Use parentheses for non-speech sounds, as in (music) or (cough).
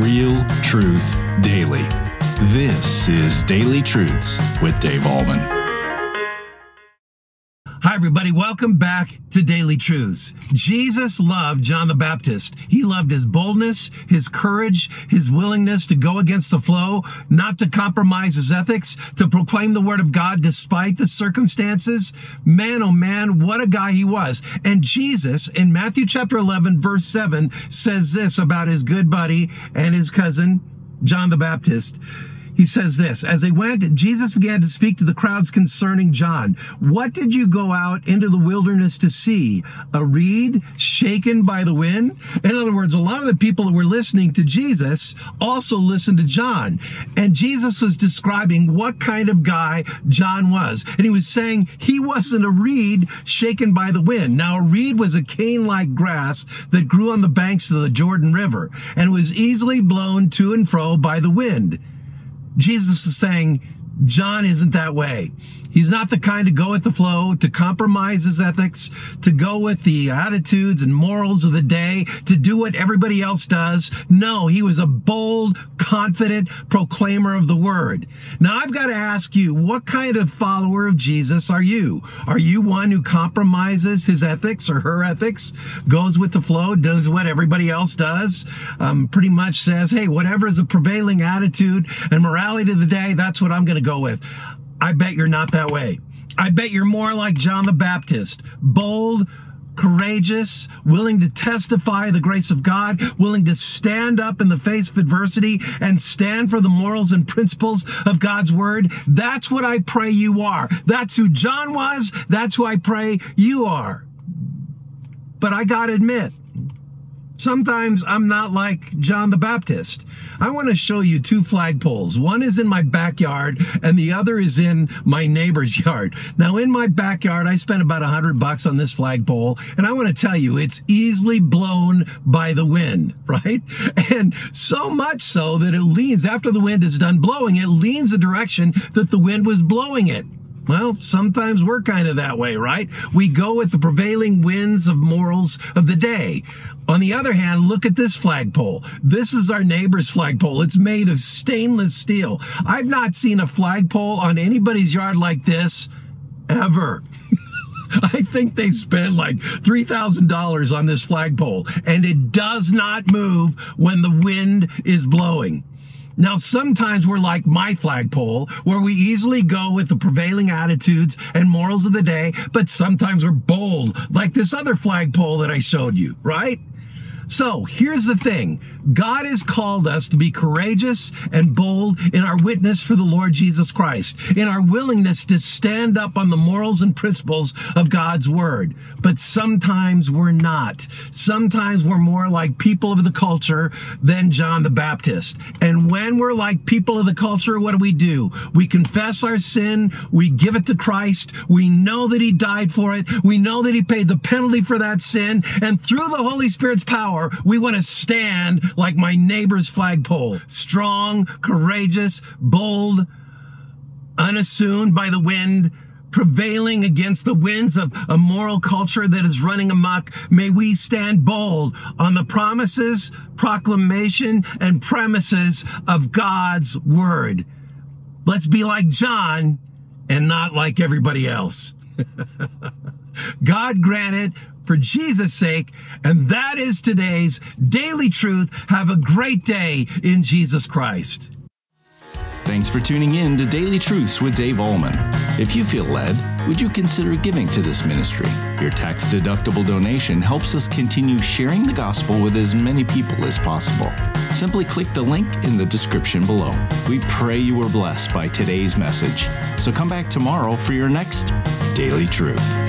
Real truth daily. This is Daily Truths with Dave Ahlman. Hi, everybody. Welcome back to Daily Truths. Jesus loved John the Baptist. He loved his boldness, his courage, his willingness to go against the flow, not to compromise his ethics, to proclaim the word of God despite the circumstances. Man, oh man, what a guy he was. And Jesus in Matthew chapter 11, verse 7 says this about his good buddy and his cousin, John the Baptist. He says this, as they went, Jesus began to speak to the crowds concerning John. What did you go out into the wilderness to see? A reed shaken by the wind? In other words, a lot of the people that were listening to Jesus also listened to John. And Jesus was describing what kind of guy John was. And he was saying he wasn't a reed shaken by the wind. Now, a reed was a cane-like grass that grew on the banks of the Jordan River and was easily blown to and fro by the wind. Jesus is saying, John isn't that way. He's not the kind to go with the flow, to compromise his ethics, to go with the attitudes and morals of the day, to do what everybody else does. No, he was a bold, confident proclaimer of the word. Now I've got to ask you, what kind of follower of Jesus are you? Are you one who compromises his ethics or her ethics, goes with the flow, does what everybody else does, um, pretty much says, hey, whatever is the prevailing attitude and morality of the day, that's what I'm going to go with. I bet you're not that way. I bet you're more like John the Baptist, bold, courageous, willing to testify the grace of God, willing to stand up in the face of adversity and stand for the morals and principles of God's word. That's what I pray you are. That's who John was. That's who I pray you are. But I gotta admit, Sometimes I'm not like John the Baptist. I want to show you two flagpoles. One is in my backyard and the other is in my neighbor's (laughs) yard. Now in my backyard, I spent about a hundred bucks on this flagpole and I want to tell you it's easily blown by the wind, (laughs) right? And so much so that it leans after the wind is done blowing, it leans the direction that the wind was blowing it. Well, sometimes we're kind of that way, right? We go with the prevailing winds of morals of the day. On the other hand, look at this flagpole. This is our neighbor's flagpole. It's made of stainless steel. I've not seen a flagpole on anybody's yard like this ever. (laughs) I think they spent like $3,000 on this flagpole and it does not move when the wind is blowing. Now, sometimes we're like my flagpole, where we easily go with the prevailing attitudes and morals of the day, but sometimes we're bold, like this other flagpole that I showed you, right? So here's the thing. God has called us to be courageous and bold in our witness for the Lord Jesus Christ, in our willingness to stand up on the morals and principles of God's word. But sometimes we're not. Sometimes we're more like people of the culture than John the Baptist. And when we're like people of the culture, what do we do? We confess our sin. We give it to Christ. We know that he died for it. We know that he paid the penalty for that sin. And through the Holy Spirit's power, we want to stand like my neighbor's flagpole. Strong, courageous, bold, unassumed by the wind, prevailing against the winds of a moral culture that is running amok. May we stand bold on the promises, proclamation, and premises of God's word. Let's be like John and not like everybody else. (laughs) God granted for Jesus' sake. And that is today's daily truth. Have a great day in Jesus Christ. Thanks for tuning in to Daily Truths with Dave Ahlman. If you feel led, would you consider giving to this ministry? Your tax deductible donation helps us continue sharing the gospel with as many people as possible. Simply click the link in the description below. We pray you were blessed by today's message. So come back tomorrow for your next Daily Truth.